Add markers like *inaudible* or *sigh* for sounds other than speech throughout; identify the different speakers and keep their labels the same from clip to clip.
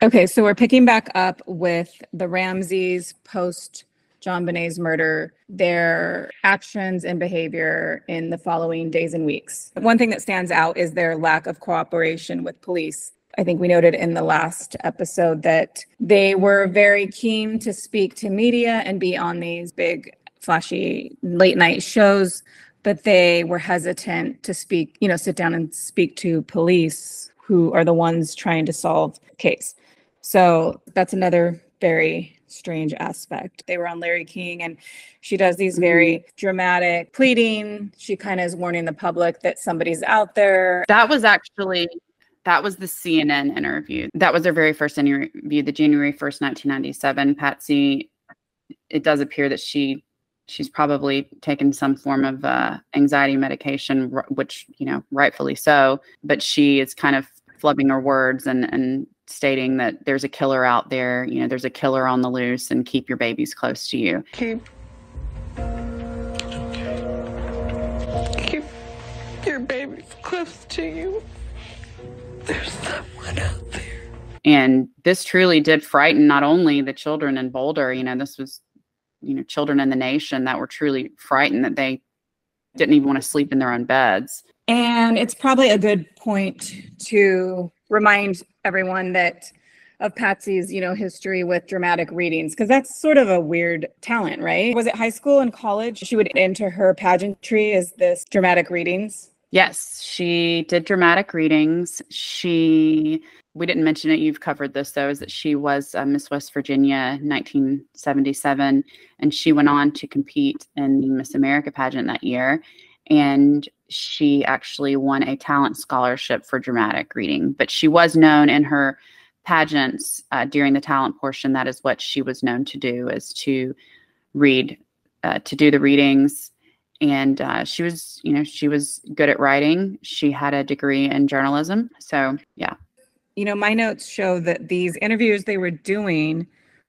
Speaker 1: Okay, so we're picking back up with the Ramseys post John JonBenét's murder, their actions and behavior in the following days and weeks. One thing that stands out is their lack of cooperation with police. I think we noted in the last episode that they were very keen to speak to media and be on these big, flashy late night shows, but they were hesitant to speak, you know, sit down and speak to police who are the ones trying to solve the case. So that's another very strange aspect. They were on Larry King and she does these very mm-hmm. dramatic pleading. She kind of is warning the public that somebody's out there.
Speaker 2: That was actually that was the CNN interview. That was their very first interview, the January 1st, 1997. Patsy, it does appear that she she's probably taken some form of uh, anxiety medication, which you know, rightfully so. But she is kind of flubbing her words and and stating that there's a killer out there. You know, there's a killer on the loose, and keep your babies close to you.
Speaker 3: Keep keep your babies close to you. There's someone out there.
Speaker 2: And this truly did frighten not only the children in Boulder, you know, this was, you know, children in the nation that were truly frightened that they didn't even want to sleep in their own beds.
Speaker 1: And it's probably a good point to remind everyone that of Patsy's, you know, history with dramatic readings because that's sort of a weird talent, right? Was it high school and college? She would enter her pageantry as this dramatic readings.
Speaker 2: Yes, she did dramatic readings. She, we didn't mention it, you've covered this though, is that she was uh, Miss West Virginia 1977, and she went on to compete in Miss America pageant that year. And she actually won a talent scholarship for dramatic reading, but she was known in her pageants uh, during the talent portion. That is what she was known to do, is to read, uh, to do the readings. And uh, she was you know she was good at writing. She had a degree in journalism. So yeah.
Speaker 1: You know my notes show that these interviews they were doing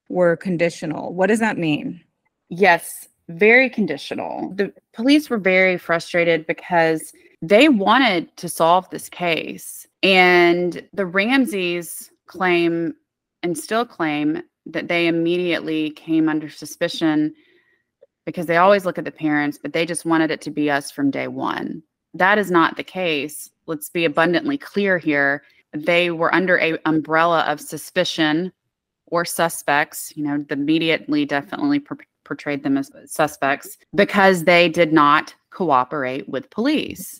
Speaker 1: were conditional. What does that mean?
Speaker 2: Yes very conditional the police were very frustrated because they wanted to solve this case and the ramseys claim and still claim that they immediately came under suspicion because they always look at the parents, but they just wanted it to be us from day one. That is not the case. Let's be abundantly clear here. They were under a umbrella of suspicion or suspects. You know, the immediately definitely portrayed them as suspects because they did not cooperate with police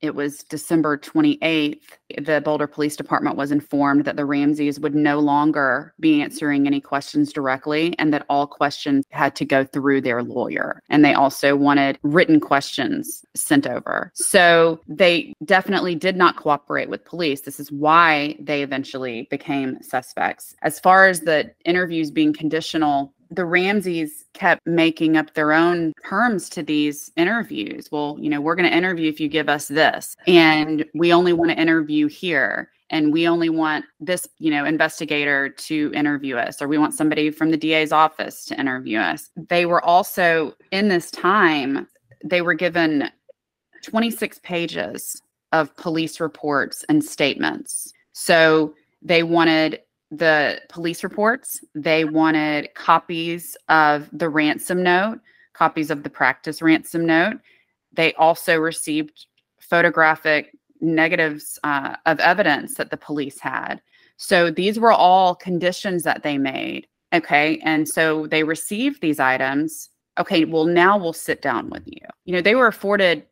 Speaker 2: it was December 28th, the Boulder Police Department was informed that the Ramseys would no longer be answering any questions directly and that all questions had to go through their lawyer. And they also wanted written questions sent over. So they definitely did not cooperate with police. This is why they eventually became suspects. As far as the interviews being conditional, the Ramseys kept making up their own terms to these interviews. Well, you know, we're going to interview if you give us this, and we only want to interview here, and we only want this, you know, investigator to interview us, or we want somebody from the DA's office to interview us. They were also in this time, they were given 26 pages of police reports and statements. So they wanted the police reports. They wanted copies of the ransom note, copies of the practice ransom note. They also received photographic negatives uh, of evidence that the police had. So these were all conditions that they made. Okay. And so they received these items. Okay. Well, now we'll sit down with you. You know, they were afforded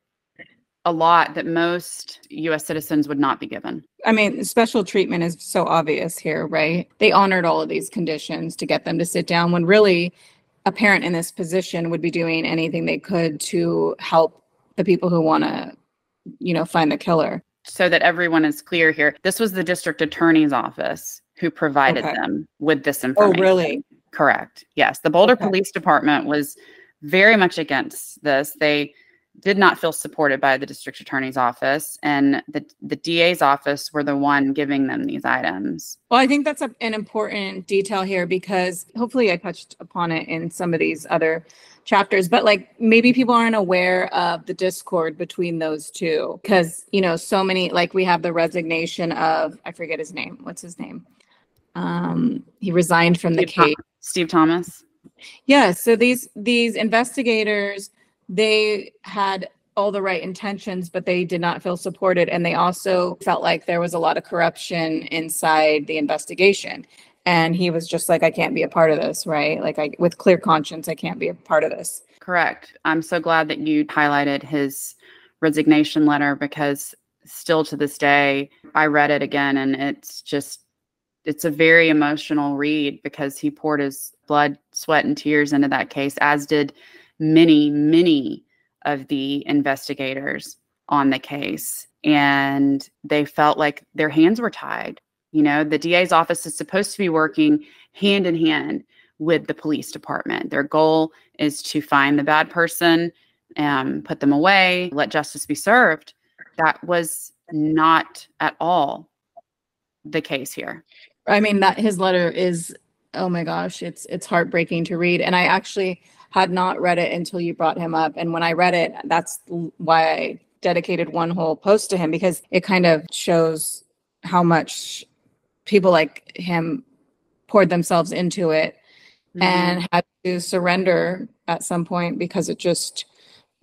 Speaker 2: a lot that most US citizens would not be given.
Speaker 1: I mean, special treatment is so obvious here, right? They honored all of these conditions to get them to sit down when really a parent in this position would be doing anything they could to help the people who want to, you know, find the killer.
Speaker 2: So that everyone is clear here, this was the district attorney's office who provided okay. them with this information.
Speaker 1: Oh, really?
Speaker 2: Correct. Yes. The Boulder okay. Police Department was very much against this. They did not feel supported by the district attorney's office and the, the DA's office were the one giving them these items.
Speaker 1: Well, I think that's a, an important detail here because hopefully I touched upon it in some of these other chapters, but like maybe people aren't aware of the discord between those two because, you know, so many, like we have the resignation of, I forget his name. What's his name? Um, he resigned from the
Speaker 2: Steve Tho-
Speaker 1: case.
Speaker 2: Steve Thomas.
Speaker 1: Yeah, so these these investigators, they had all the right intentions, but they did not feel supported, and they also felt like there was a lot of corruption inside the investigation. And he was just like, I can't be a part of this, right? Like, I with clear conscience, I can't be a part of this.
Speaker 2: Correct. I'm so glad that you highlighted his resignation letter because still to this day, I read it again and it's just, it's a very emotional read because he poured his blood, sweat, and tears into that case, as did many, many of the investigators on the case. And they felt like their hands were tied. You know, the DA's office is supposed to be working hand in hand with the police department. Their goal is to find the bad person, um, put them away, let justice be served. That was not at all the case here.
Speaker 1: I mean, that his letter is, oh my gosh, it's it's heartbreaking to read. And I actually had not read it until you brought him up. And when I read it, that's why I dedicated one whole post to him because it kind of shows how much people like him poured themselves into it mm-hmm. and had to surrender at some point because it just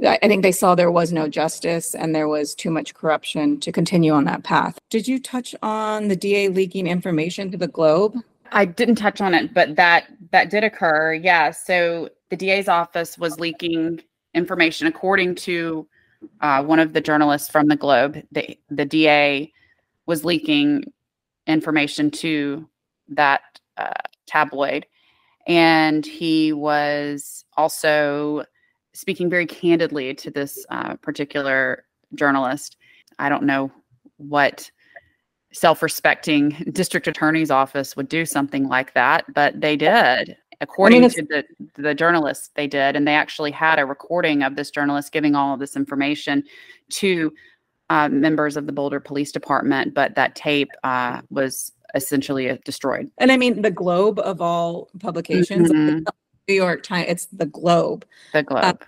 Speaker 1: I I think they saw there was no justice and there was too much corruption to continue on that path. Did you touch on the DA leaking information to the Globe?
Speaker 2: I didn't touch on it, but that that did occur. Yeah. So the DA's office was leaking information, according to uh, one of the journalists from the Globe. The the DA was leaking information to that uh, tabloid, and he was also speaking very candidly to this uh, particular journalist. I don't know what self-respecting district attorney's office would do something like that, but they did. According
Speaker 1: it's-
Speaker 2: to the the journalist, they did, and they actually had a recording of this journalist giving all of this information to uh, members of the Boulder Police Department. But that tape uh, was essentially uh, destroyed.
Speaker 1: And I mean, the Globe of all publications, like,
Speaker 2: Mhm.
Speaker 1: it's not New York Times, it's the Globe.
Speaker 2: The Globe.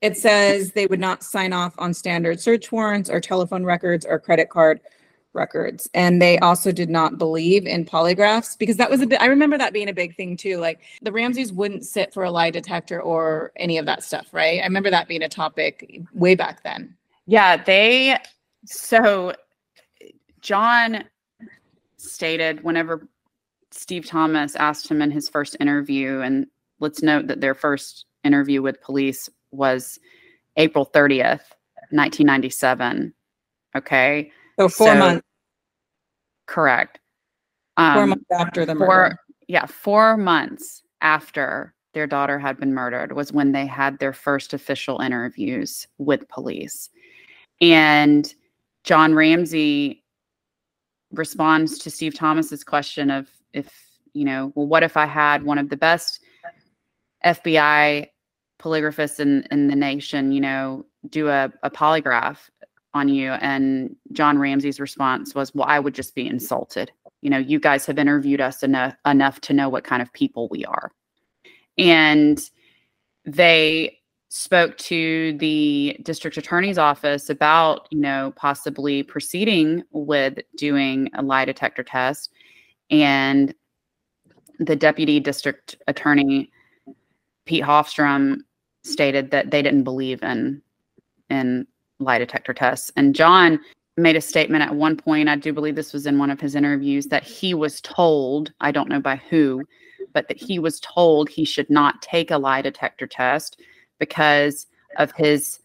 Speaker 1: It says they would not sign off on standard search warrants or telephone records or credit card records. And they also did not believe in polygraphs because that was a bit, I remember that being a big thing too. Like the Ramseys wouldn't sit for a lie detector or any of that stuff, right? I remember that being a topic way back then.
Speaker 2: Yeah, they so John stated whenever Steve Thomas asked him in his first interview, and let's note that their first interview with police was April 30th, 1997. Okay,
Speaker 1: So four
Speaker 2: So,
Speaker 1: months,
Speaker 2: correct.
Speaker 1: four
Speaker 2: Um,
Speaker 1: months after the
Speaker 2: four
Speaker 1: murder.
Speaker 2: yeah four months after their daughter had been murdered was when they had their first official interviews with police and john ramsey responds to steve thomas's question of if you know well what if i had one of the best fbi polygraphists in, in the nation you know do a, a polygraph on you. And john ramsey's response was well i would just be insulted. You know you guys have interviewed us enough enough to know what kind of people we are. And they spoke to the district attorney's office about you know possibly proceeding with doing a lie detector test. And the deputy district attorney pete hofstrom stated that they didn't believe in in lie detector tests. And john made a statement at one point i do believe this was in one of his interviews that he was told i don't know by who but that he was told he should not take a lie detector test because of his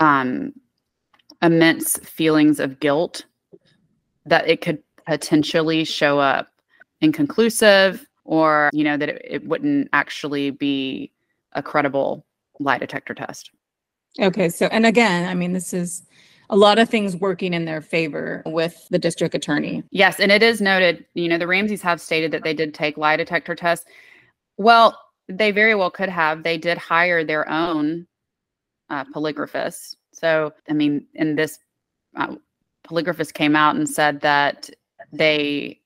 Speaker 2: um, immense feelings of guilt that it could potentially show up inconclusive or you know that it, it wouldn't actually be a credible lie detector test
Speaker 1: Okay, so, and again, I mean, this is a lot of things working in their favor with the district attorney.
Speaker 2: Yes, and it is noted, you know, the Ramseys have stated that they did take lie detector tests. Well, they very well could have. They did hire their own uh, polygraphist. So, I mean, in this, uh, polygraphist came out and said that they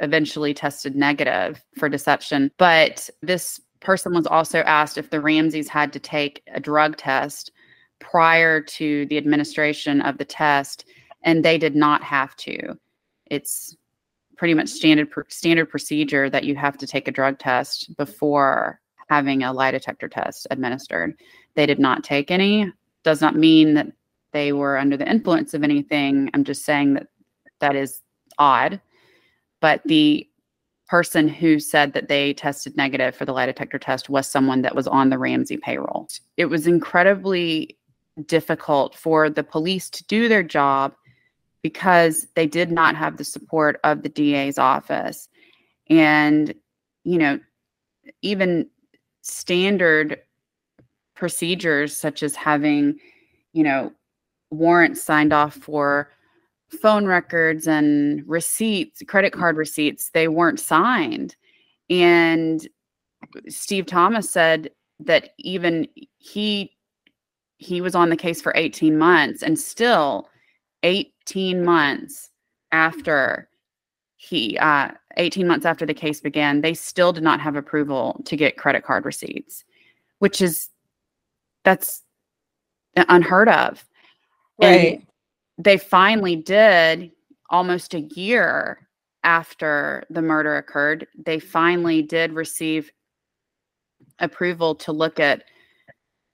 Speaker 2: eventually tested negative for deception. But this person was also asked if the Ramseys had to take a drug test prior to the administration of the test, and they did not have to. It's pretty much standard standard procedure that you have to take a drug test before having a lie detector test administered. They did not take any. Does not mean that they were under the influence of anything. I'm just saying that that is odd. But the person who said that they tested negative for the lie detector test was someone that was on the Ramsey payroll. It was incredibly difficult for the police to do their job because they did not have the support of the DA's office. And, you know, even standard procedures such as having, you know, warrants signed off for phone records and receipts, credit card receipts, they weren't signed. And Steve Thomas said that even he he was on the case for 18 months and still 18 months after he uh 18 months after the case began they still did not have approval to get credit card receipts which is that's unheard of
Speaker 1: Right.
Speaker 2: and they finally did almost a year after the murder occurred. They finally did receive approval to look at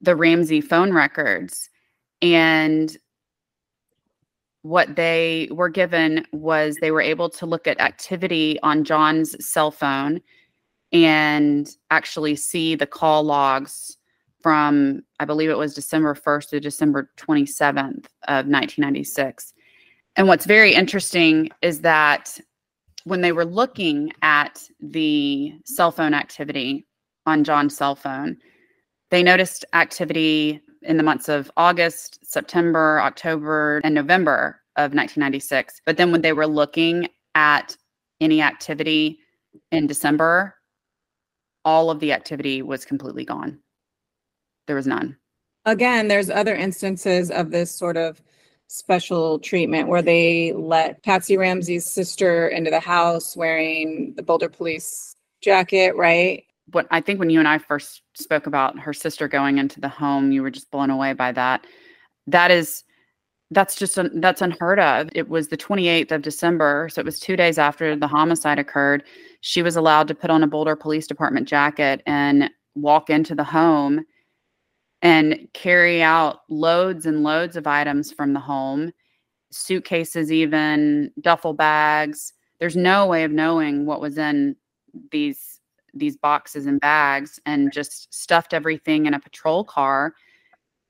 Speaker 2: the Ramsey phone records. And what they were given was they were able to look at activity on John's cell phone and actually see the call logs from I believe it was December 1st to December 27th of 1996. And what's very interesting is that when they were looking at the cell phone activity on John's cell phone, they noticed activity in the months of August, September, October, and November of 1996. But then when they were looking at any activity in December, all of the activity was completely gone. There was none.
Speaker 1: Again, there's other instances of this sort of special treatment where they let Patsy Ramsey's sister into the house wearing the Boulder police jacket, right?
Speaker 2: What I think when you and I first spoke about her sister going into the home, you were just blown away by that. That is that's just un, that's unheard of. It was the 28th of December, so it was 2 days after the homicide occurred. She was allowed to put on a Boulder Police Department jacket and walk into the home and carry out loads and loads of items from the home, suitcases even, duffel bags. There's no way of knowing what was in these these boxes and bags and just stuffed everything in a patrol car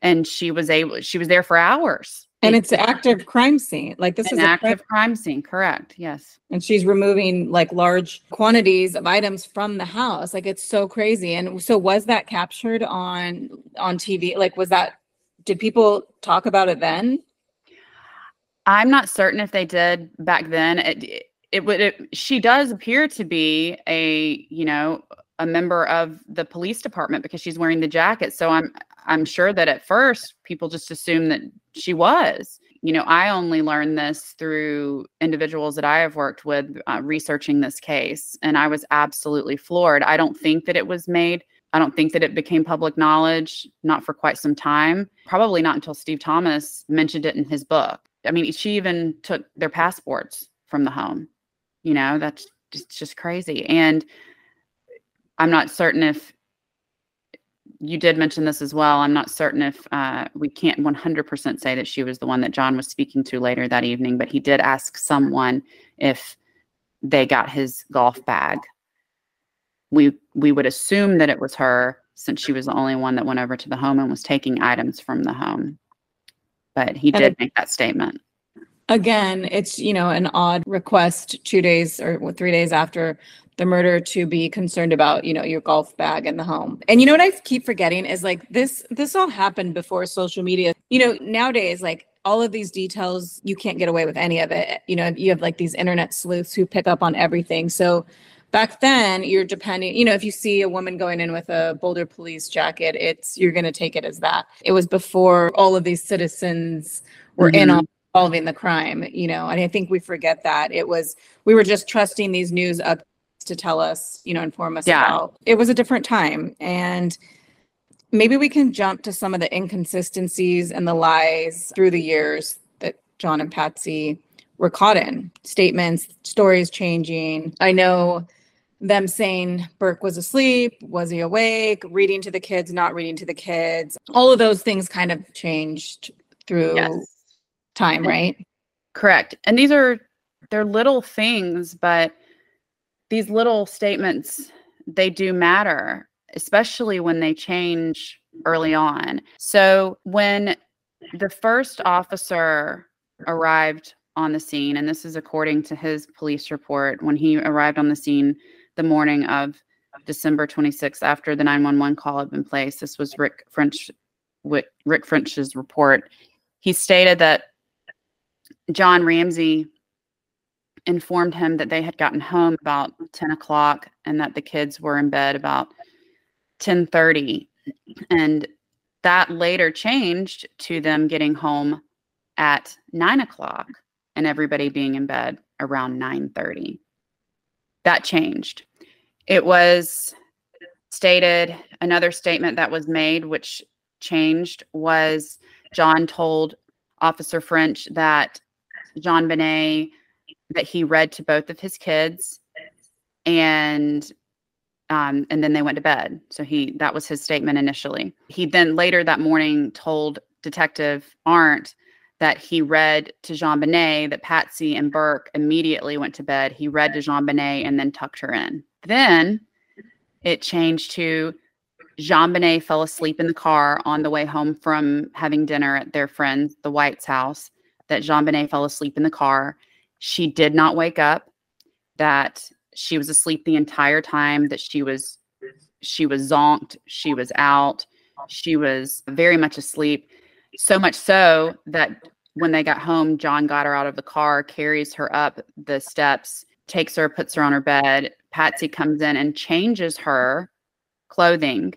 Speaker 2: and she was able she was there for hours
Speaker 1: And it's an active crime scene. Like this
Speaker 2: an
Speaker 1: is an crime,
Speaker 2: active crime scene correct yes
Speaker 1: and she's removing like large quantities of items from the house. Like it's so crazy. And so was that captured on on TV? Like was that did people talk about it then?
Speaker 2: i'm not certain if they did back then it it would it, she does appear to be a you know a member of the police department because she's wearing the jacket so i'm i'm sure that at first people just assumed that she was. You know i only learned this through individuals that i have worked with uh, researching this case and i was absolutely floored. I don't think that it was made i don't think that it became public knowledge not for quite some time probably not until steve thomas mentioned it in his book. I mean she even took their passports from the home. You know that's just, just crazy. And i'm not certain if you did mention this as well. I'm not certain if uh, we can't 100% say that she was the one that john was speaking to later that evening but he did ask someone if they got his golf bag. We we would assume that it was her since she was the only one that went over to the home and was taking items from the home. But he
Speaker 1: And
Speaker 2: did
Speaker 1: it-
Speaker 2: make that statement.
Speaker 1: Again, it's, you know, an odd request two days or three days after the murder to be concerned about, you know, your golf bag in the home. And you know what I keep forgetting is like this, this all happened before social media. You know, nowadays, like all of these details, you can't get away with any of it. You know, you have like these internet sleuths who pick up on everything. So back then you're depending, you know, if you see a woman going in with a Boulder police jacket, it's, you're going to take it as that. It was before all of these citizens were in
Speaker 2: Mhm.
Speaker 1: on solving the crime, you know, and I think we forget that it was, we were just trusting these news up to tell us, you know, inform us
Speaker 2: Yeah.
Speaker 1: about, it was a different time. And maybe we can jump to some of the inconsistencies and the lies through the years that John and Patsy we're caught in statements, stories changing. I know them saying Burke was asleep, was he awake, reading to the kids, not reading to the kids. All of those things kind of changed through
Speaker 2: Yes.
Speaker 1: time, right?
Speaker 2: Correct. And these are they're little things, but these little statements they do matter, especially when they change early on. So when the first officer arrived on the scene, and this is according to his police report, when he arrived on the scene the morning of December 26th after the 911 call had been placed. This was Rick French Rick French's report. He stated that John Ramsey informed him that they had gotten home about 10 o'clock and that the kids were in bed about 10:30 and that later changed to them getting home at 9 o'clock and everybody being in bed around 9:30 that changed. It was stated another statement that was made which changed was john told officer french that JonBenét that he read to both of his kids and um, and then they went to bed. So he that was his statement initially. He then later that morning told Detective Arndt that he read to JonBenét that Patsy and Burke immediately went to bed. He read to JonBenét and then tucked her in. Then it changed to JonBenét fell asleep in the car on the way home from having dinner at their friend, the White's house that JonBenét fell asleep in the car. She did not wake up, that she was asleep the entire time, that she was she was zonked, she was out, she was very much asleep. So much so that when they got home, John got her out of the car, carries her up the steps, takes her, puts her on her bed. Patsy comes in and changes her clothing.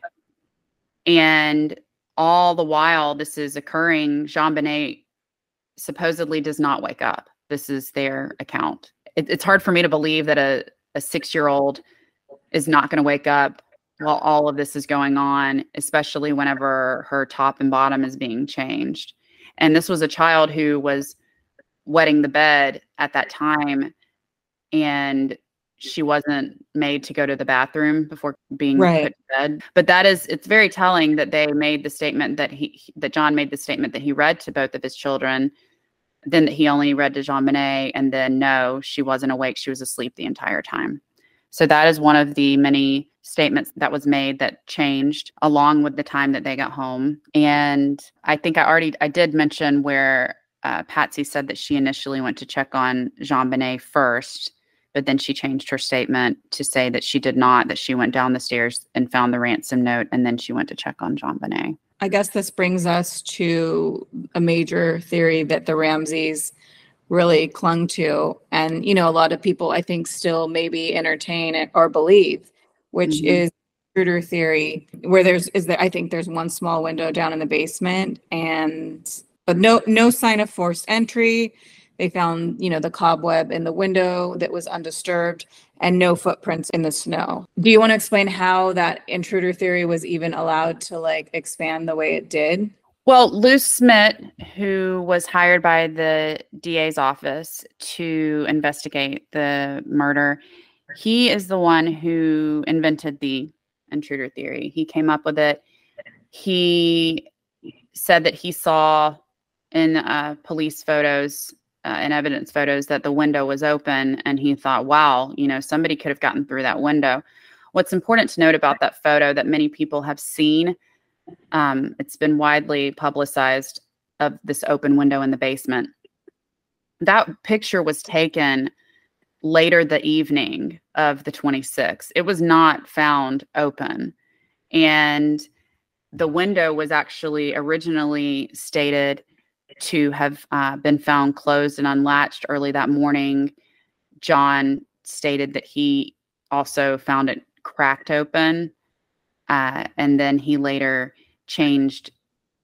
Speaker 2: And all the while this is occurring, JonBenét supposedly does not wake up. This is their account. It, it's hard for me to believe that a, a six year old is not going to wake up while all of this is going on, especially whenever her top and bottom is being changed. And this was a child who was wetting the bed at that time and she wasn't made to go to the bathroom before being
Speaker 1: Right.
Speaker 2: put to bed. But that is it's very telling that they made the statement that he that John made the statement that he read to both of his children, then he only read to JonBenét, and then no, she wasn't awake. She was asleep the entire time. So that is one of the many statements that was made that changed along with the time that they got home. And I think I already I did mention where uh, Patsy said that she initially went to check on JonBenét first, but then she changed her statement to say that she did not, that she went down the stairs and found the ransom note, and then she went to check on JonBenét.
Speaker 1: I guess this brings us to a major theory that the Ramseys really clung to. And, you know, a lot of people, I think, still maybe entertain it or believe, which
Speaker 2: Mhm.
Speaker 1: is intruder theory, where there's, is there, I think there's one small window down in the basement and, but no, no sign of forced entry. They found, you know, the cobweb in the window that was undisturbed and no footprints in the snow. Do you want to explain how that intruder theory was even allowed to like expand the way it did?
Speaker 2: Well, Lou Smit, who was hired by the DA's office to investigate the murder, he is the one who invented the intruder theory. He came up with it. He said that he saw in uh, police photos uh, and evidence photos that the window was open, and he thought, wow, you know, somebody could have gotten through that window. What's important to note about that photo that many people have seen um, it's been widely publicized of this open window in the basement. That picture was taken later the evening of the 26th. It was not found open. And the window was actually originally stated to have uh, been found closed and unlatched early that morning. John stated that he also found it cracked open uh, and then he later changed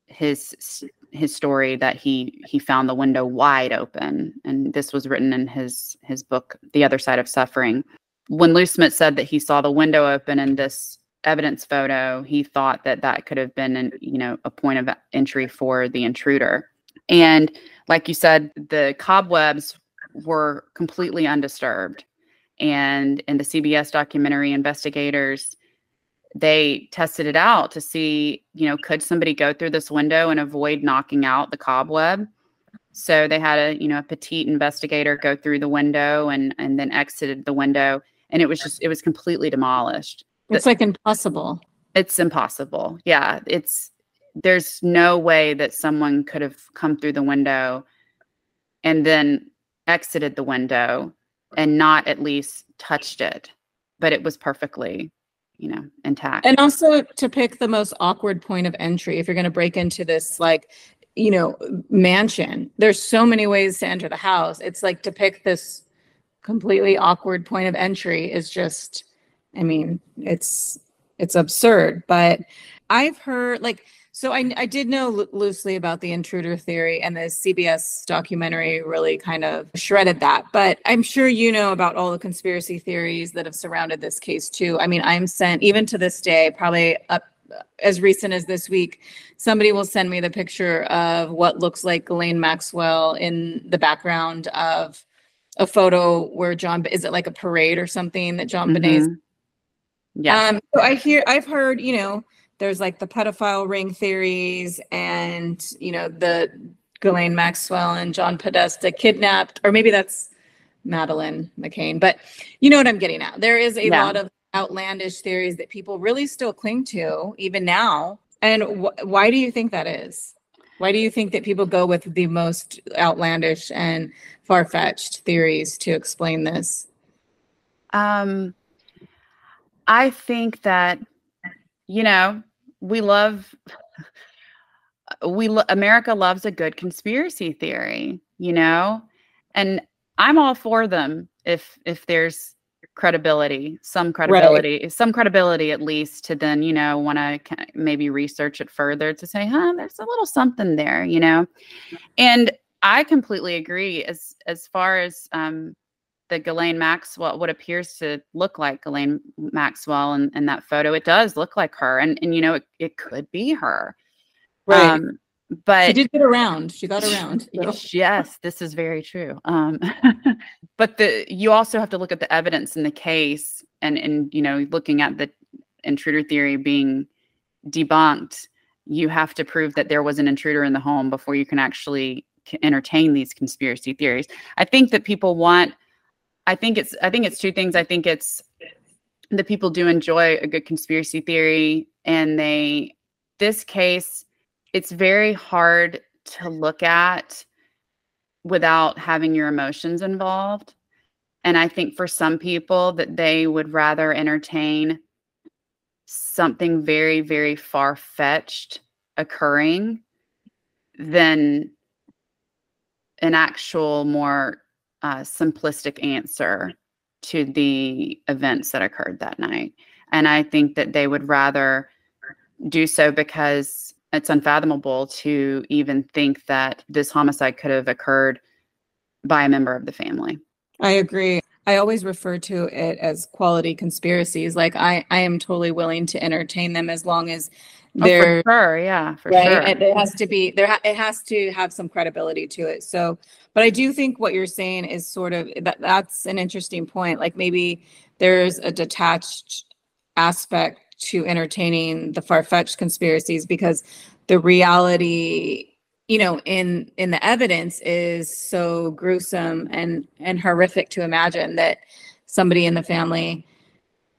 Speaker 2: his his story that he he found the window wide open and this was written in his his book the other side of suffering when lou smit said that he saw the window open in this evidence photo he thought that that could have been an you know a point of entry for the intruder and like you said the cobwebs were completely undisturbed. And in the CBS documentary, investigators they tested it out to see, you know, could somebody go through this window and avoid knocking out the cobweb? So they had a, you know, a petite investigator go through the window and and then exited the window, and it was just it was completely demolished.
Speaker 1: It's like impossible.
Speaker 2: It's impossible. Yeah, it's there's no way that someone could have come through the window and then exited the window and not at least touched it, but it was perfectly you know intact.
Speaker 1: And also to pick the most awkward point of entry if you're going to break into this like you know mansion there's so many ways to enter the house. It's like to pick this completely awkward point of entry is just i mean it's it's absurd but i've heard like so I, I did know lo- loosely about the intruder theory, and the CBS documentary really kind of shredded that. But I'm sure you know about all the conspiracy theories that have surrounded this case too. I mean, I'm sent even to this day, probably up as recent as this week, somebody will send me the picture of what looks like Ghislaine Maxwell in the background of a photo where John is it like a parade or something that John mm-hmm. Benet. Yeah. Um, so I hear I've heard, you know, there's like the pedophile ring theories and you know the Ghislaine Maxwell and John Podesta kidnapped, or maybe that's Madeleine McCann, But you know what I'm getting at. There is a yeah. lot of outlandish theories that people really still cling to even now. And wh- why do you think that is? Why do you think that people go with the most outlandish and far fetched theories to explain this?
Speaker 2: Um, I think that, you know, we love we lo- America loves a good conspiracy theory, you know? And I'm all for them if if there's credibility, some credibility, right. some credibility at least to then, you know, want to maybe research it further to say, "Huh, there's a little something there," you know? And I completely agree as as far as um the Ghislaine Maxwell, what appears to look like Ghislaine Maxwell in, in that photo, it does look like her. And, and you know, it, it could be her.
Speaker 1: Right. Um, but she did get around. She got around. *laughs*
Speaker 2: yes, this is very true. Um, *laughs* but the you also have to look at the evidence in the case and and you know, looking at the intruder theory being debunked, you have to prove that there was an intruder in the home before you can actually entertain these conspiracy theories. I think that people want I think it's I think it's two things. I think it's the people do enjoy a good conspiracy theory and they this case it's very hard to look at without having your emotions involved. And I think for some people that they would rather entertain something very, very far fetched occurring than an actual more uh, simplistic answer to the events that occurred that night. And I think that they would rather do so because it's unfathomable to even think that this homicide could have occurred by a member of the family.
Speaker 1: I agree. I always refer to it as quality conspiracies. Like I, I am totally willing to entertain them as long as they're
Speaker 2: oh, for sure, yeah, for
Speaker 1: right?
Speaker 2: sure.
Speaker 1: And it has to be there. it has to have some credibility to it. So, but I do think what you're saying is sort of that. That's an interesting point. Like maybe there's a detached aspect to entertaining the far-fetched conspiracies because the reality you know in in the evidence is so gruesome and and horrific to imagine that somebody in the family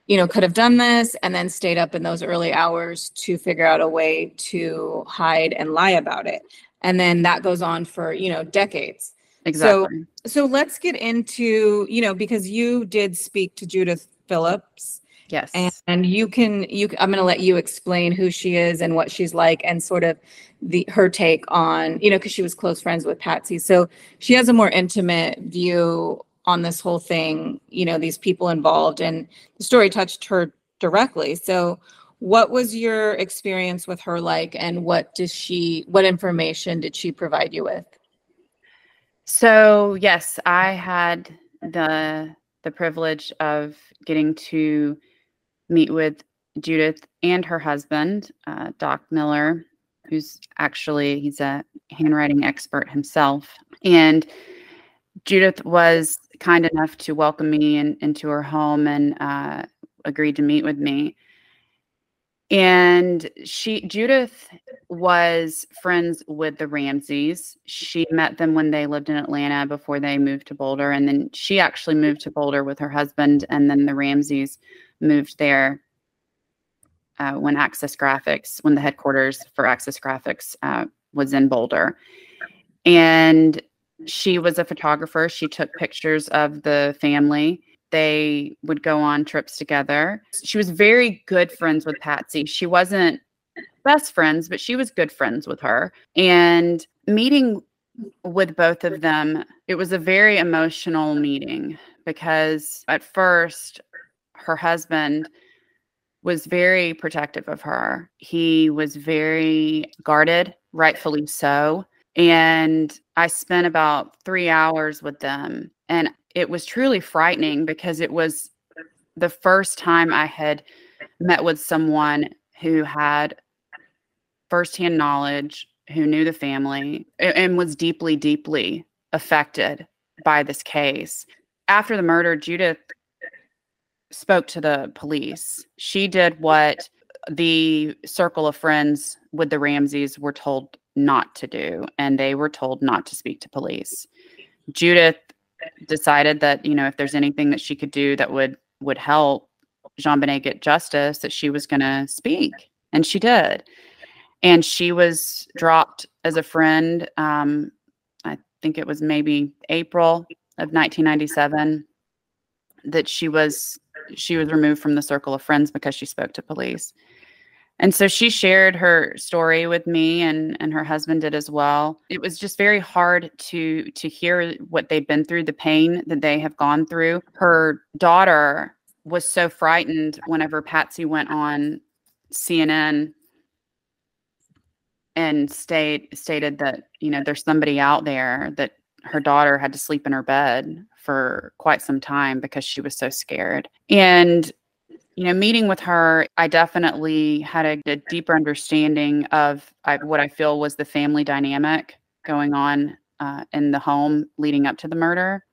Speaker 1: you know could have done this and then stayed up in those early hours to figure out a way to hide and lie about it and then that goes on for you know decades
Speaker 2: exactly
Speaker 1: so so let's get into you know because you did speak to judith phillips
Speaker 2: Yes.
Speaker 1: And, and you can you I'm going to let you explain who she is and what she's like and sort of the her take on, you know, cuz she was close friends with Patsy. So she has a more intimate view on this whole thing, you know, these people involved and the story touched her directly. So what was your experience with her like and what does she what information did she provide you with?
Speaker 2: So, yes, I had the the privilege of getting to meet with Judith and her husband, uh, Doc Miller, who's actually he's a handwriting expert himself. And Judith was kind enough to welcome me in, into her home and uh, agreed to meet with me. And she, Judith, was friends with the Ramseys. She met them when they lived in Atlanta before they moved to Boulder. And then she actually moved to Boulder with her husband. And then the Ramseys moved there uh, when Access Graphics, when the headquarters for Access Graphics uh, was in Boulder. And she was a photographer. She took pictures of the family. They would go on trips together. She was very good friends with Patsy. She wasn't best friends, but she was good friends with her. And meeting with both of them, it was a very emotional meeting because at first, her husband was very protective of her. He was very guarded, rightfully so. And I spent about three hours with them. And it was truly frightening because it was the first time I had met with someone who had firsthand knowledge, who knew the family, and was deeply, deeply affected by this case. After the murder, Judith spoke to the police. She did what the circle of friends with the Ramseys were told not to do, and they were told not to speak to police. Judith decided that you know if there's anything that she could do that would would help JonBenét get justice, that she was going to speak, and she did. And she was dropped as a friend. Um, I think it was maybe April of 1997 that she was she was removed from the circle of friends because she spoke to police. And so she shared her story with me and and her husband did as well. It was just very hard to to hear what they've been through, the pain that they have gone through. Her daughter was so frightened whenever Patsy went on CNN and state stated that, you know, there's somebody out there that her daughter had to sleep in her bed for quite some time because she was so scared. And you know, meeting with her, I definitely had a, a deeper understanding of I, what I feel was the family dynamic going on uh, in the home leading up to the murder.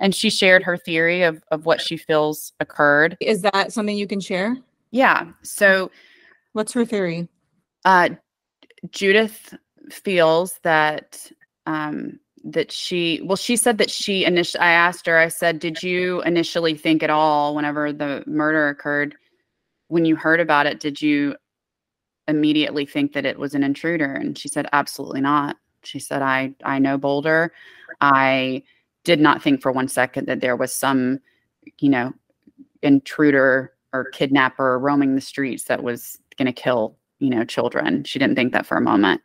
Speaker 2: And she shared her theory of, of what she feels occurred.
Speaker 1: Is that something you can share?
Speaker 2: Yeah. So,
Speaker 1: what's her theory?
Speaker 2: Uh, Judith feels that um, that she well she said that she initially i asked her i said did you initially think at all whenever the murder occurred when you heard about it did you immediately think that it was an intruder? And she said absolutely not. She said i i know boulder. I did not think for one second that there was some you know intruder or kidnapper roaming the streets that was going to kill you know children. She didn't think that for a moment.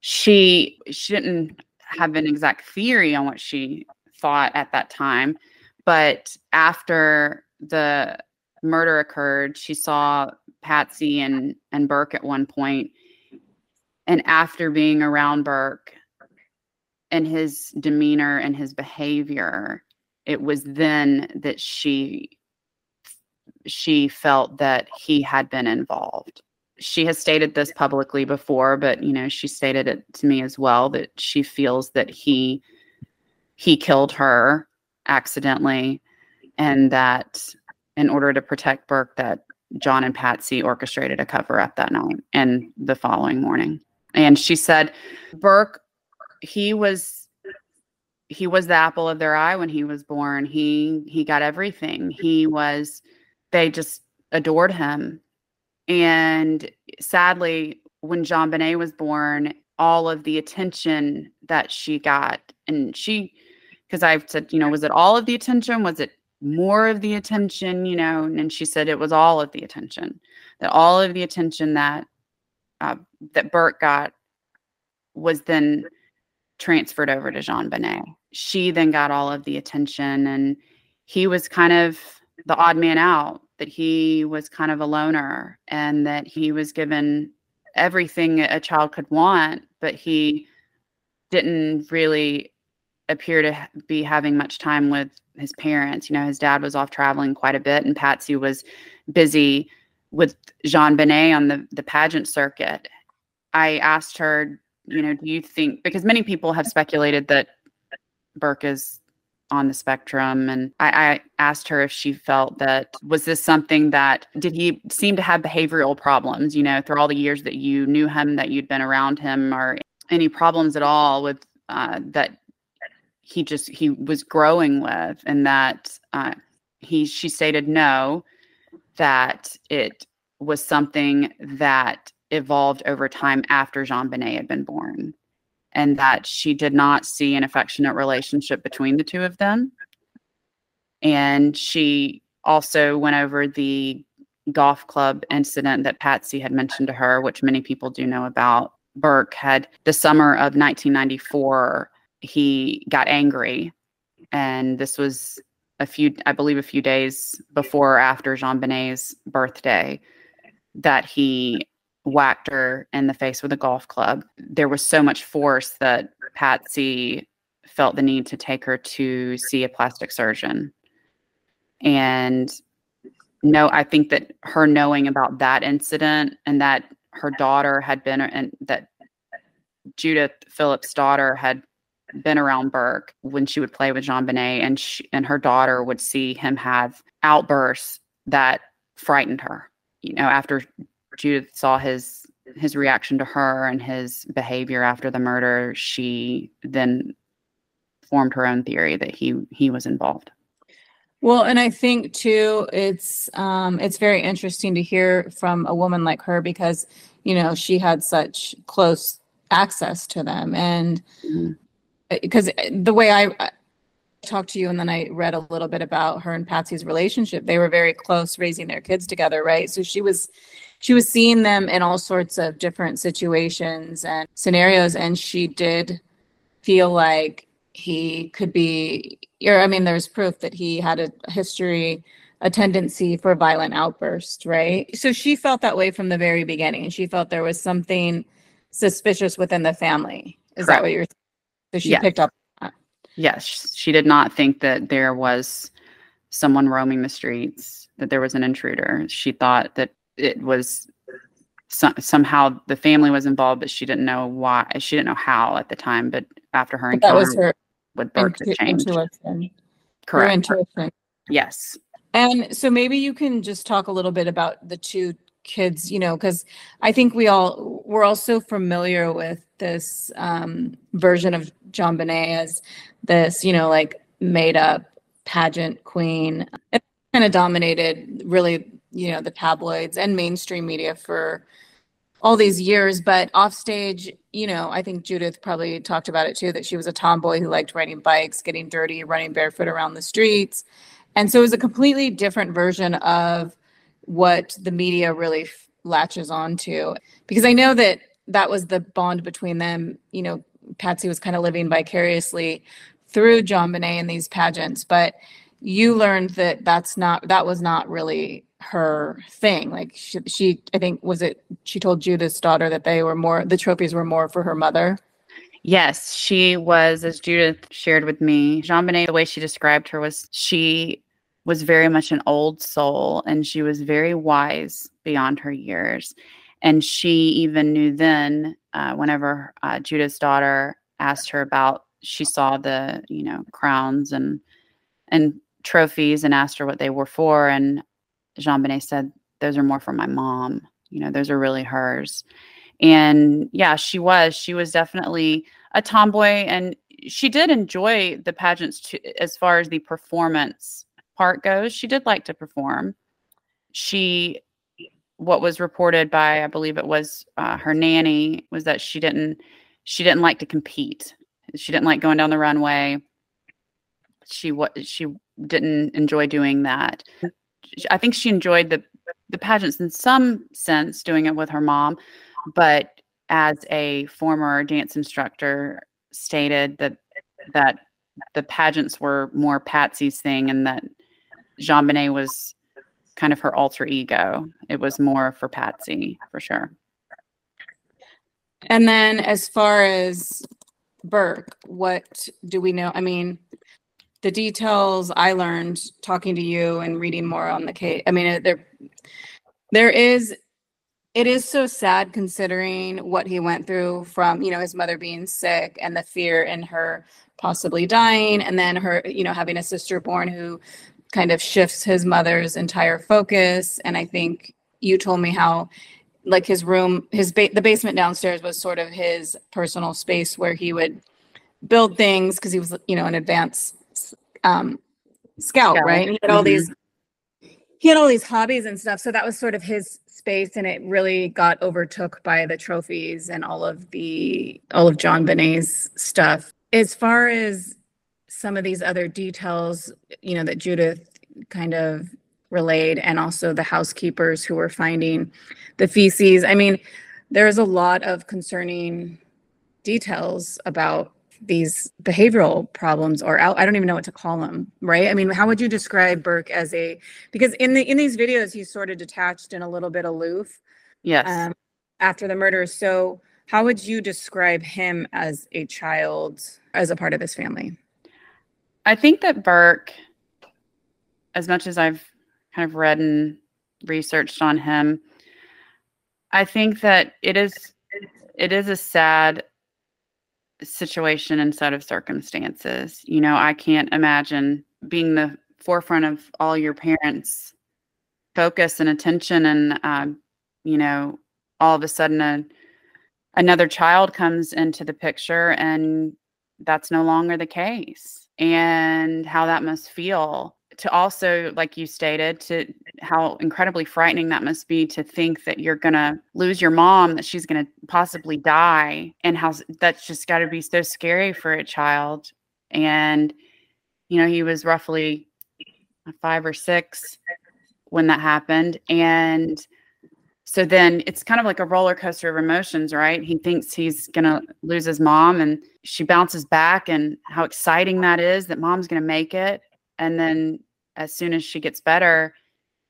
Speaker 2: She she didn't have an exact theory on what she thought at that time. But after the murder occurred, she saw Patsy and, and Burke at one point. And after being around Burke and his demeanor and his behavior, it was then that she she felt that he had been involved she has stated this publicly before, but you know, she stated it to me as well that she feels that he he killed her accidentally and that in order to protect Burke that John and Patsy orchestrated a cover up that night and the following morning. And she said Burke he was he was the apple of their eye when he was born. He he got everything. He was they just adored him and sadly, when JonBenét was born, all of the attention that she got, and she, because I've said, you know, was it all of the attention? Was it more of the attention? You know, and she said it was all of the attention. That all of the attention that uh, that Burke got was then transferred over to JonBenét. She then got all of the attention, and he was kind of the odd man out that he was kind of a loner and that he was given everything a child could want, but he didn't really appear to be having much time with his parents. You know, his dad was off traveling quite a bit, and Patsy was busy with JonBenét on the, the pageant circuit. I asked her, you know, do you think, because many people have speculated that Burke is on the spectrum. And I, I asked her if she felt that was this something that did he seem to have behavioral problems, you know, through all the years that you knew him, that you'd been around him, or any problems at all with uh, that he just he was growing with and that uh, he she stated no that it was something that evolved over time after JonBenét had been born and that she did not see an affectionate relationship between the two of them. And she also went over the golf club incident that Patsy had mentioned to her which many people do know about. Burke had the summer of 1994 he got angry. And this was a few i believe a few days before or after JonBenét's birthday that he whacked her in the face with a golf club there was so much force that patsy felt the need to take her to see a plastic surgeon and no i think that her knowing about that incident and that her daughter had been and that judith phillips daughter had been around Burke when she would play with JonBenét, and she, and her daughter would see him have outbursts that frightened her. You know, after Judith saw his his reaction to her and his behavior after the murder, she then formed her own theory that he he was involved.
Speaker 1: Well, and I think too, it's um, it's very interesting to hear from a woman like her because you know she had such close access to them, and mm-hmm because the way I talked to you and then I read a little bit about her and Patsy's relationship. They were very close raising their kids together, right? So she was she was seeing them in all sorts of different situations and scenarios and she did feel like he could be or I mean there's proof that he had a history a tendency for violent outbursts, right? So she felt that way from the very beginning. She felt there was something suspicious within the family. Is Correct. that what you're so she picked up.
Speaker 2: Yes, she did not think that there was someone roaming the streets, that there was an intruder. She thought that it was somehow the family was involved, but she didn't know why. She didn't know how at the time. But after her encounter that was her with Burke, intu- changed. Intuition. Correct. Her intuition. Yes.
Speaker 1: And so maybe you can just talk a little bit about the two kids, you know, because I think we all we're all so familiar with this um, version of JonBenét as this, you know, like made up pageant queen. It kind of dominated really, you know, the tabloids and mainstream media for all these years. But offstage, you know, I think Judith probably talked about it too that she was a tomboy who liked riding bikes, getting dirty, running barefoot around the streets. And so it was a completely different version of what the media really f- latches onto. Because I know that that was the bond between them. You know, Patsy was kind of living vicariously through JonBenét in these pageants, but you learned that that's not that was not really her thing. Like she, she I think was it she told Judith's daughter that they were more the trophies were more for her mother.
Speaker 2: Yes, she was, as Judith shared with me. JonBenét, the way she described her was she was very much an old soul and she was very wise beyond her years. And she even knew then, uh, whenever uh, Judith's daughter asked her about, she saw the, you know, crowns and and trophies and asked her what they were for. And JonBenét said, "Those are more for my mom. You know, those are really hers." And yeah, she was. She was definitely a tomboy, and she did enjoy the pageants as far as the performance part goes. She did like to perform. She, what was reported by, I believe it was uh, her nanny, was that she didn't, she didn't like to compete. She didn't like going down the runway. She what she didn't enjoy doing that. I think she enjoyed the the pageants in some sense, doing it with her mom, but as a former dance instructor stated that that the pageants were more Patsy's thing and that JonBenét was kind of her alter ego. It was more for Patsy, for sure.
Speaker 1: And then as far as Burke, what do we know? I mean, the details I learned talking to you and reading more on the case. I mean, there there is it is so sad considering what he went through from, you know, his mother being sick and the fear in her possibly dying and then her you know having a sister born who kind of shifts his mother's entire focus and i think you told me how like his room his ba- the basement downstairs was sort of his personal space where he would build things because he was you know an advanced um scout,
Speaker 2: Scout.
Speaker 1: right and he had all
Speaker 2: Mhm.
Speaker 1: these he had all these hobbies and stuff so that was sort of his space and it really got overtook by the trophies and all of the all of JonBenét's stuff as far as some of these other details you know that judith kind of relayed and also the housekeepers who were finding the feces i mean there's a lot of concerning details about these behavioral problems or out, I don't even know what to call them, right? I mean, how would you describe Burke as a because in the in these videos he's sort of detached and a little bit aloof
Speaker 2: Yes.
Speaker 1: um, after the murder. So how would you describe him as a child as a part of his family?
Speaker 2: I think that Burke, as much as I've kind of read and researched on him, I think that it is it is a sad situation and set of circumstances. You know, I can't imagine being the forefront of all your parents' focus and attention, and um, you know, all of a sudden a another child comes into the picture and that's no longer the case and how that must feel to also like you stated to how incredibly frightening that must be to think that you're going to lose your mom that she's going to possibly die and how that's just got to be so scary for a child. And you know he was roughly uh, 5 or 6 when that happened and so then it's kind of like a roller coaster of emotions, right? He thinks he's going to lose his mom and she bounces back and how exciting that is that mom's going to make it. And then as soon as she gets better,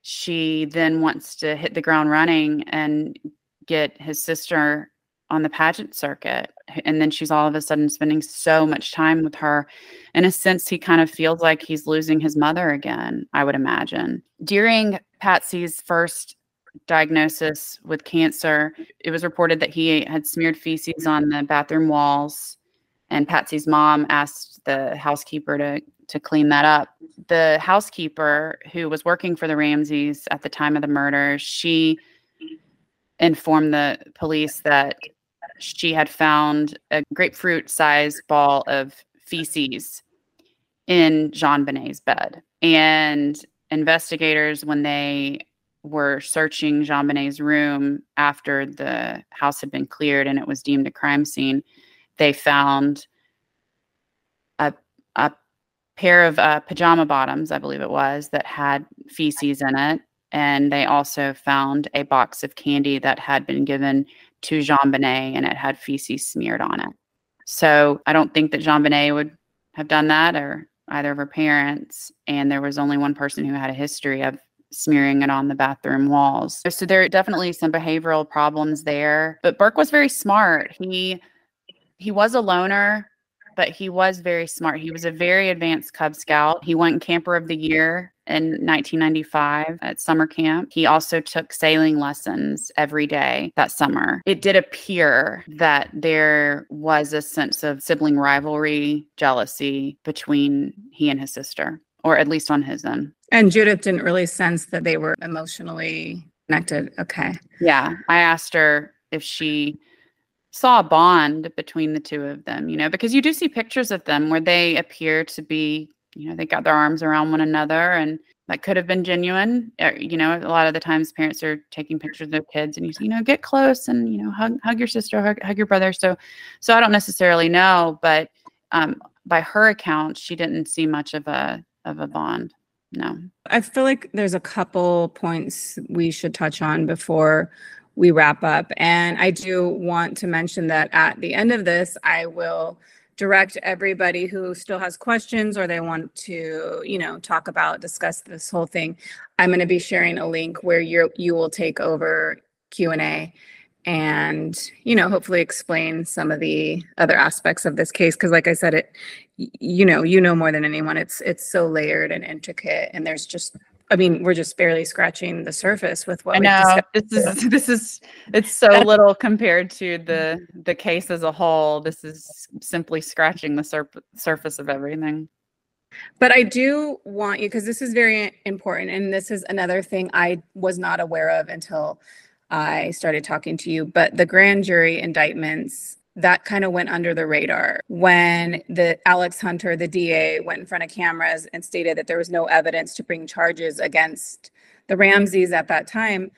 Speaker 2: she then wants to hit the ground running and get his sister on the pageant circuit. And then she's all of a sudden spending so much time with her. In a sense, he kind of feels like he's losing his mother again, I would imagine. During Patsy's first diagnosis with cancer, it was reported that he had smeared feces on the bathroom walls, and Patsy's mom asked the housekeeper to to clean that up. The housekeeper who was working for the Ramseys at the time of the murder, she informed the police that she had found a grapefruit sized ball of feces in JonBenét's bed. And investigators, when they were searching JonBenét's room after the house had been cleared and it was deemed a crime scene, they found a, a pair of uh, pajama bottoms, I believe it was, that had feces in it. And they also found a box of candy that had been given to JonBenét and it had feces smeared on it. So I don't think that JonBenét would have done that or either of her parents. And there was only one person who had a history of smearing it on the bathroom walls. So there are definitely some behavioral problems there. But Burke was very smart. He he was a loner, but he was very smart. He was a very advanced Cub Scout. He won Camper of the Year in 1995 at summer camp. He also took sailing lessons every day that summer. It did appear that there was a sense of sibling rivalry, jealousy between he and his sister, or at least on his end.
Speaker 1: And Judith didn't really sense that they were emotionally connected. Okay.
Speaker 2: Yeah. I asked her if she saw a bond between the two of them, you know, because you do see pictures of them where they appear to be, you know, they got their arms around one another and that could have been genuine. Uh, You know, a lot of the times parents are taking pictures of their kids and you, you know, get close and, you know, hug, hug your sister, hug, hug your brother. So, so I don't necessarily know, but um, by her account, she didn't see much of a, of a bond. No.
Speaker 1: I feel like there's a couple points we should touch on before we wrap up. And I do want to mention that at the end of this, I will direct everybody who still has questions or they want to, you know, talk about, discuss this whole thing. I'm going to be sharing a link where you you will take over Q&A and, you know, hopefully explain some of the other aspects of this case because like I said it you know, you know more than anyone. It's it's so layered and intricate and there's just I mean, we're just barely scratching the surface with what
Speaker 2: I
Speaker 1: we've
Speaker 2: know
Speaker 1: discussed.
Speaker 2: this is this is it's so *laughs* little compared to the mm-hmm. the case as a whole. This is simply scratching the surp- surface of everything.
Speaker 1: But I do want you, because this is very important, and this is another thing I was not aware of until I started talking to you. But the grand jury indictments, that kind of went under the radar when the Alex Hunter, the DA, went in front of cameras and stated that there was no evidence to bring charges against the Ramseys at that time.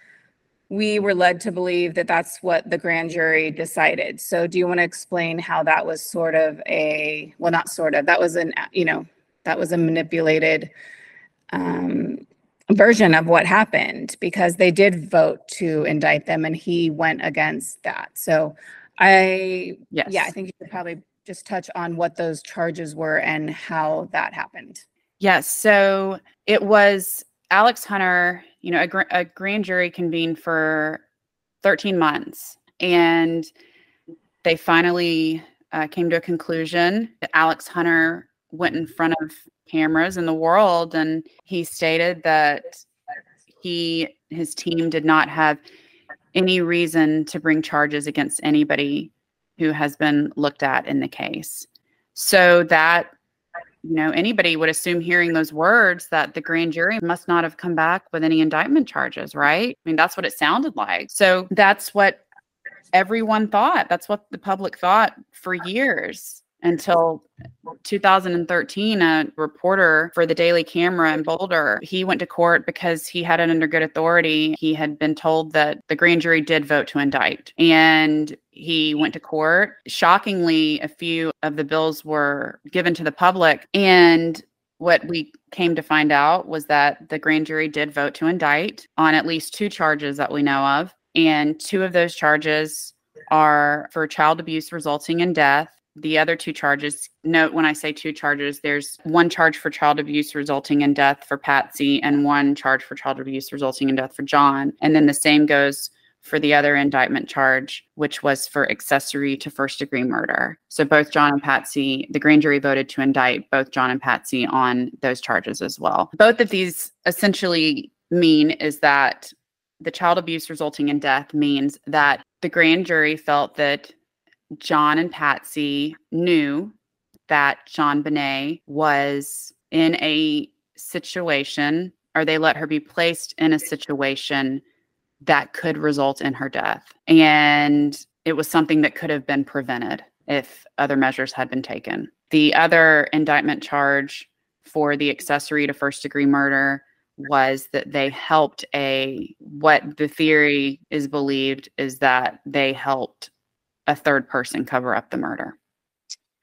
Speaker 1: We were led to believe that that's what the grand jury decided. So do you want to explain how that was sort of a, well, not sort of, that was an, you know, that was a manipulated um, version of what happened because they did vote to indict them and he went against that. So I,
Speaker 2: Yes.
Speaker 1: yeah, I think you could probably just touch on what those charges were and how that happened.
Speaker 2: Yes. So it was Alex Hunter, you know, a, gr- a grand jury convened for 13 months and they finally uh, came to a conclusion that Alex Hunter went in front of cameras in the world and he stated that he, his team did not have any reason to bring charges against anybody who has been looked at in the case. So that you know, anybody would assume hearing those words that the grand jury must not have come back with any indictment charges, right? I mean, that's what it sounded like. So that's what everyone thought. That's what the public thought for years until 2013 a reporter for the daily camera in boulder he went to court because he had it under good authority. He had been told that the grand jury did vote to indict and he went to court. Shockingly a few of the bills were given to the public and what we came to find out was that the grand jury did vote to indict on at least two charges that we know of and two of those charges are for child abuse resulting in death the other two charges. Note when i say two charges there's one charge for child abuse resulting in death for patsy and one charge for child abuse resulting in death for john. And then the same goes for the other indictment charge which was for accessory to first degree murder. So both john and patsy the grand jury voted to indict both john and patsy on those charges as well. Both of these essentially mean is that the child abuse resulting in death means that the grand jury felt that John and Patsy knew that JonBenét was in a situation, or they let her be placed in a situation that could result in her death. And it was something that could have been prevented if other measures had been taken. The other indictment charge for the accessory to first degree murder was that they helped a what the theory is believed is that they helped a third person cover up the murder.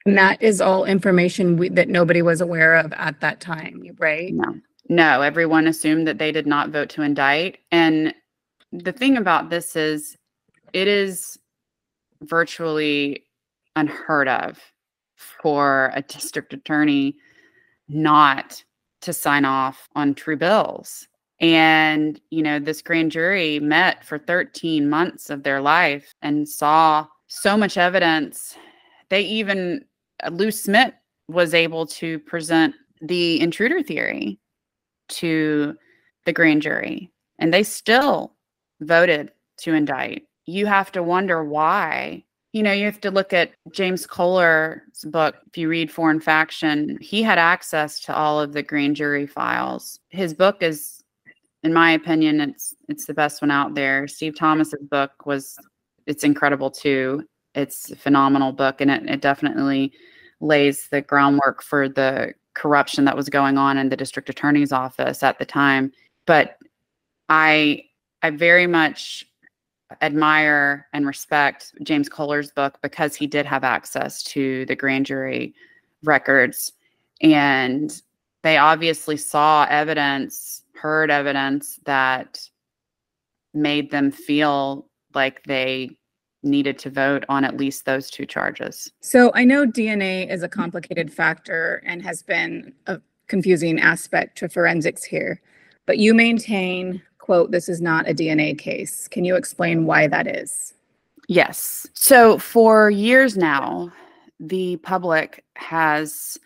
Speaker 1: And that is all information we, that nobody was aware of at that time, right?
Speaker 2: No, no, everyone assumed that they did not vote to indict. And the thing about this is, it is virtually unheard of for a district attorney not to sign off on true bills. And, you know, this grand jury met for 13 months of their life and saw so much evidence. They even, uh, Lou Smit was able to present the intruder theory to the grand jury, and they still voted to indict. You have to wonder why. You know, you have to look at James Kolar's book. If you read Foreign Faction, he had access to all of the grand jury files. His book is, in my opinion, it's it's the best one out there. Steve Thomas's book was it's incredible too. It's a phenomenal book, and it, it definitely lays the groundwork for the corruption that was going on in the district attorney's office at the time. But I I very much admire and respect James Kolar's book because he did have access to the grand jury records and they obviously saw evidence, heard evidence that made them feel like they needed to vote on at least those two charges.
Speaker 1: So I know DNA is a complicated factor and has been a confusing aspect to forensics here, but you maintain, quote, this is not a DNA case. Can you explain why that is?
Speaker 2: Yes. So for years now, the public has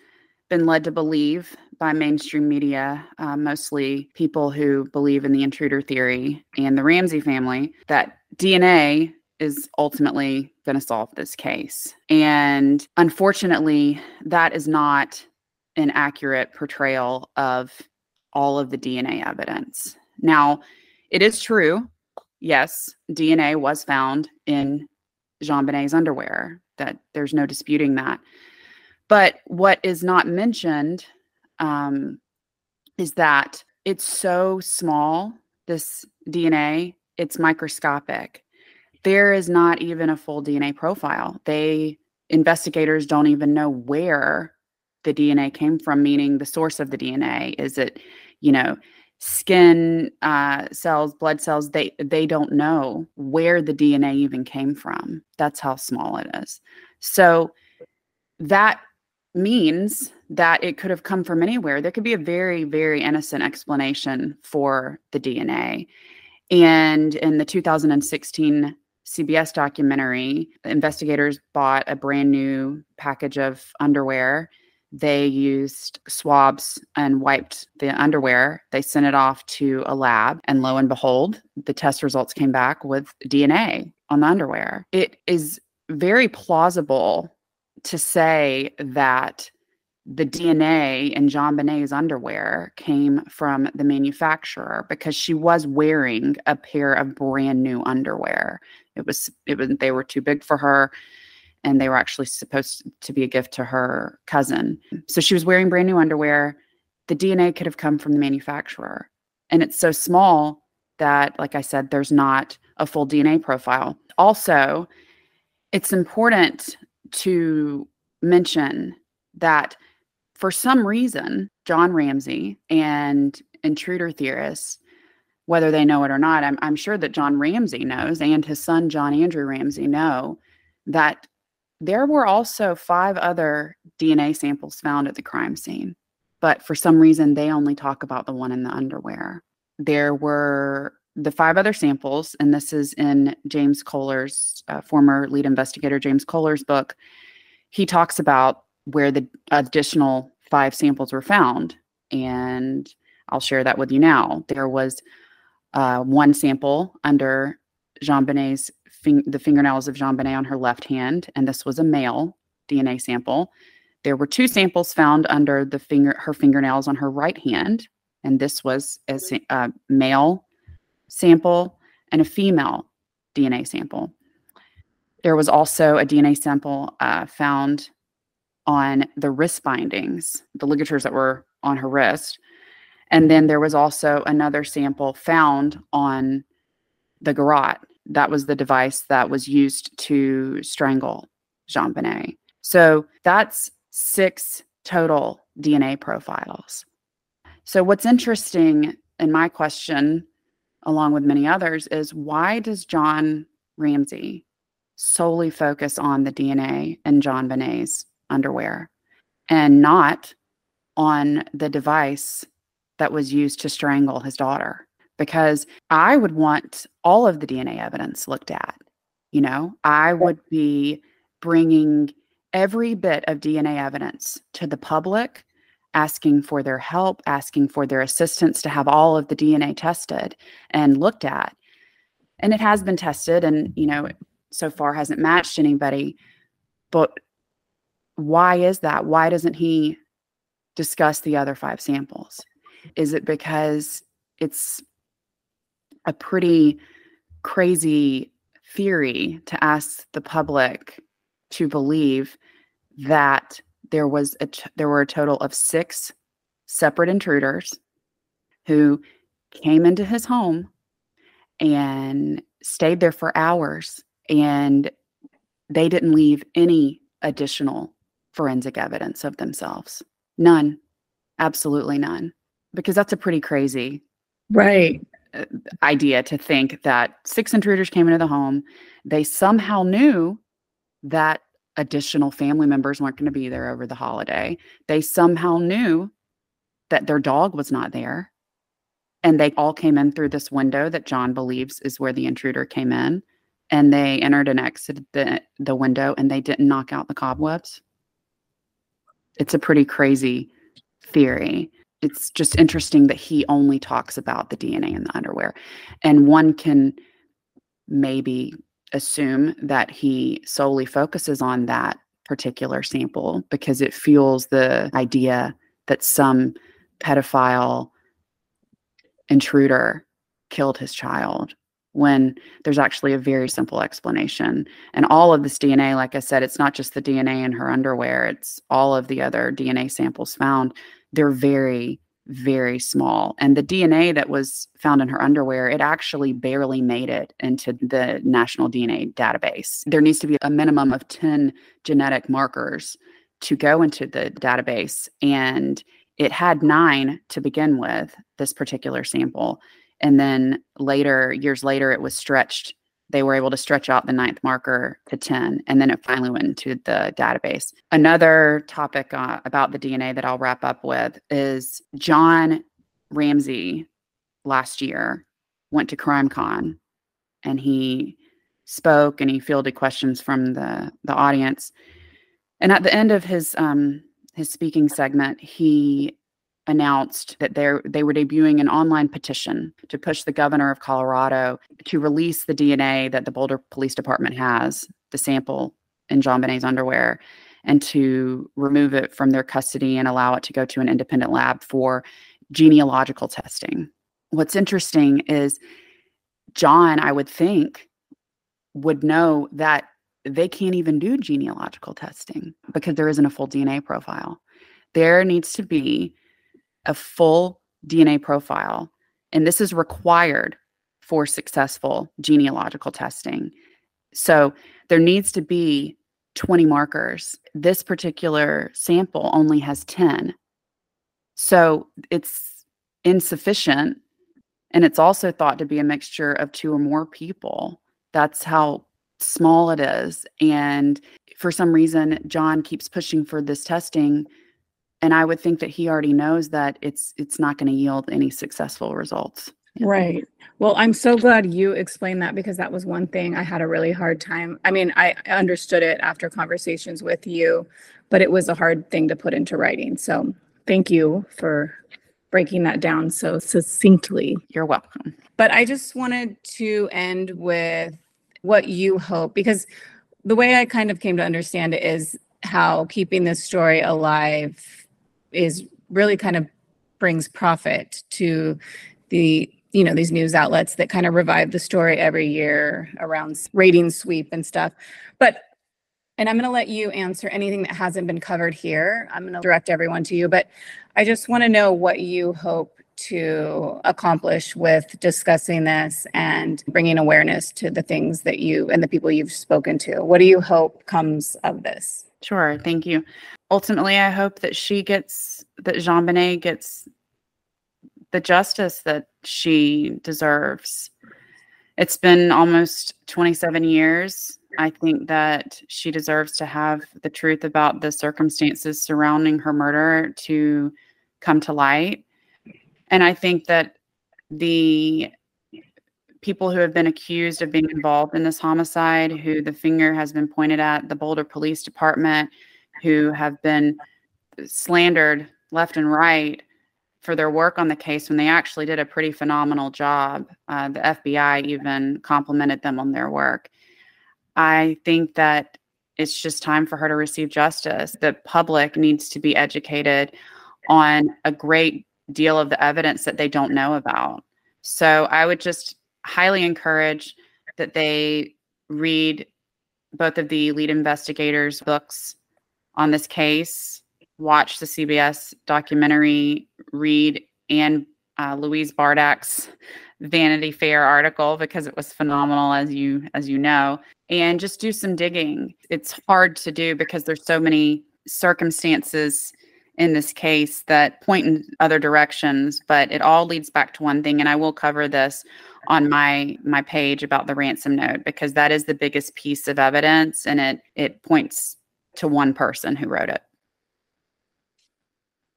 Speaker 2: been led to believe by mainstream media, uh, mostly people who believe in the intruder theory and the Ramsey family, that DNA is ultimately going to solve this case. And unfortunately, that is not an accurate portrayal of all of the DNA evidence. Now, it is true, yes, DNA was found in JonBenét's underwear, that there's no disputing that. But what is not mentioned um, is that it's so small, this DNA, it's microscopic. There is not even a full DNA profile. They investigators don't even know where the DNA came from, meaning the source of the DNA. Is it, you know, skin uh, cells, blood cells? They they don't know where the DNA even came from. That's how small it is. So that means that it could have come from anywhere. There could be a very, very innocent explanation for the DNA. And in the 2016 CBS documentary, investigators bought a brand new package of underwear. They used swabs and wiped the underwear. They sent it off to a lab, and lo and behold, the test results came back with DNA on the underwear. It is very plausible to say that the DNA in JonBenét's underwear came from the manufacturer because she was wearing a pair of brand new underwear. It was it was they were too big for her and they were actually supposed to be a gift to her cousin. So she was wearing brand new underwear. The DNA could have come from the manufacturer. And it's so small that like I said there's not a full DNA profile. Also, it's important to mention that for some reason, John Ramsey and intruder theorists, whether they know it or not, I'm, I'm sure that John Ramsey knows and his son, John Andrew Ramsey, know that there were also five other DNA samples found at the crime scene. But for some reason, they only talk about the one in the underwear. There were the five other samples, and this is in James Kolar's uh, former lead investigator, James Kolar's book. He talks about where the additional five samples were found. And I'll share that with you now. There was uh, one sample under JonBenét's fing- the fingernails of JonBenét on her left hand, and this was a male DNA sample. There were two samples found under the finger her fingernails on her right hand, and this was a uh, male sample and a female DNA sample. There was also a DNA sample uh, found on the wrist bindings, the ligatures that were on her wrist. And then there was also another sample found on the garrote. That was the device that was used to strangle JonBenét. So that's six total DNA profiles. So, what's interesting in my question along with many others, is why does John Ramsey solely focus on the DNA in John JonBenét's underwear and not on the device that was used to strangle his daughter? Because I would want all of the DNA evidence looked at. You know, I would be bringing every bit of DNA evidence to the public asking for their help, asking for their assistance to have all of the DNA tested and looked at. And it has been tested and, you know, so far hasn't matched anybody. But why is that? Why doesn't he discuss the other five samples? Is it because it's a pretty crazy theory to ask the public to believe that there was a there were a total of six separate intruders who came into his home and stayed there for hours and they didn't leave any additional forensic evidence of themselves. None. Absolutely none. Because that's a pretty crazy
Speaker 1: right.
Speaker 2: uh, idea to think that six intruders came into the home. They somehow knew that additional family members weren't going to be there over the holiday. They somehow knew that their dog was not there. And they all came in through this window that John believes is where the intruder came in. And they entered and exited the, the window and they didn't knock out the cobwebs. It's a pretty crazy theory. It's just interesting that he only talks about the DNA in the underwear. And one can maybe assume that he solely focuses on that particular sample because it fuels the idea that some pedophile intruder killed his child when there's actually a very simple explanation. And all of this DNA, like I said, it's not just the DNA in her underwear, it's all of the other DNA samples found. They're very, very small. And the DNA that was found in her underwear, it actually barely made it into the national DNA database. There needs to be a minimum of 10 genetic markers to go into the database. And it had nine to begin with, this particular sample. And then later, years later, it was stretched. They were able to stretch out the ninth marker to 10, and then it finally went into the database. Another topic uh, about the DNA that I'll wrap up with is John Ramsey last year went to CrimeCon and he spoke and he fielded questions from the, the audience. And at the end of his um, his speaking segment, he announced that they they were debuting an online petition to push the governor of Colorado to release the DNA that the Boulder Police Department has, the sample in JonBenét's underwear, and to remove it from their custody and allow it to go to an independent lab for genealogical testing. What's interesting is John, I would think, would know that they can't even do genealogical testing because there isn't a full DNA profile. There needs to be a full DNA profile, and this is required for successful genealogical testing. So there needs to be 20 markers. This particular sample only has 10. So it's insufficient. And it's also thought to be a mixture of two or more people. That's how small it is. And for some reason, John keeps pushing for this testing. And I would think that he already knows that it's it's not going to yield any successful results.
Speaker 1: Right. Well, I'm so glad you explained that because that was one thing I had a really hard time. I mean, I understood it after conversations with you, but it was a hard thing to put into writing. So thank you for breaking that down so succinctly.
Speaker 2: You're welcome.
Speaker 1: But I just wanted to end with what you hope because the way I kind of came to understand it is how keeping this story alive is really kind of brings profit to the you know these news outlets that kind of revive the story every year around rating sweep and stuff but and i'm going to let you answer anything that hasn't been covered here i'm going to direct everyone to you but i just want to know what you hope to accomplish with discussing this and bringing awareness to the things that you and the people you've spoken to? What do you hope comes of this?
Speaker 2: Sure, thank you. Ultimately, I hope that she gets that JonBenét gets the justice that she deserves. It's been almost 27 years. I think that she deserves to have the truth about the circumstances surrounding her murder to come to light. And I think that the people who have been accused of being involved in this homicide, who the finger has been pointed at, the Boulder Police Department, who have been slandered left and right for their work on the case when they actually did a pretty phenomenal job. Uh, the FBI even complimented them on their work. I think that it's just time for her to receive justice. The public needs to be educated on a great deal of the evidence that they don't know about. So I would just highly encourage that they read both of the lead investigators' books on this case, watch the CBS documentary, read and uh, Louise Bardach's Vanity Fair article because it was phenomenal, as you as you know, and just do some digging. It's hard to do because there's so many circumstances in this case that point in other directions, but it all leads back to one thing. And I will cover this on my my page about the ransom note because that is the biggest piece of evidence and it it points to one person who wrote it.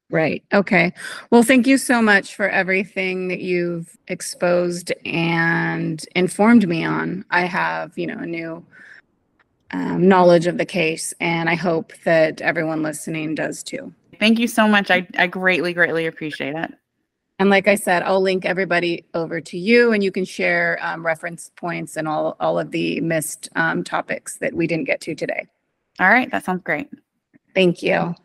Speaker 1: Right. Okay. Well, thank you so much for everything that you've exposed and informed me on. I have, you know, a new um, knowledge of the case. And I hope that everyone listening does too.
Speaker 2: Thank you so much. I, I greatly, greatly appreciate it.
Speaker 1: And like I said, I'll link everybody over to you and you can share um, reference points and all, all of the missed um, topics that we didn't get to today.
Speaker 2: All right. That sounds great.
Speaker 1: Thank you.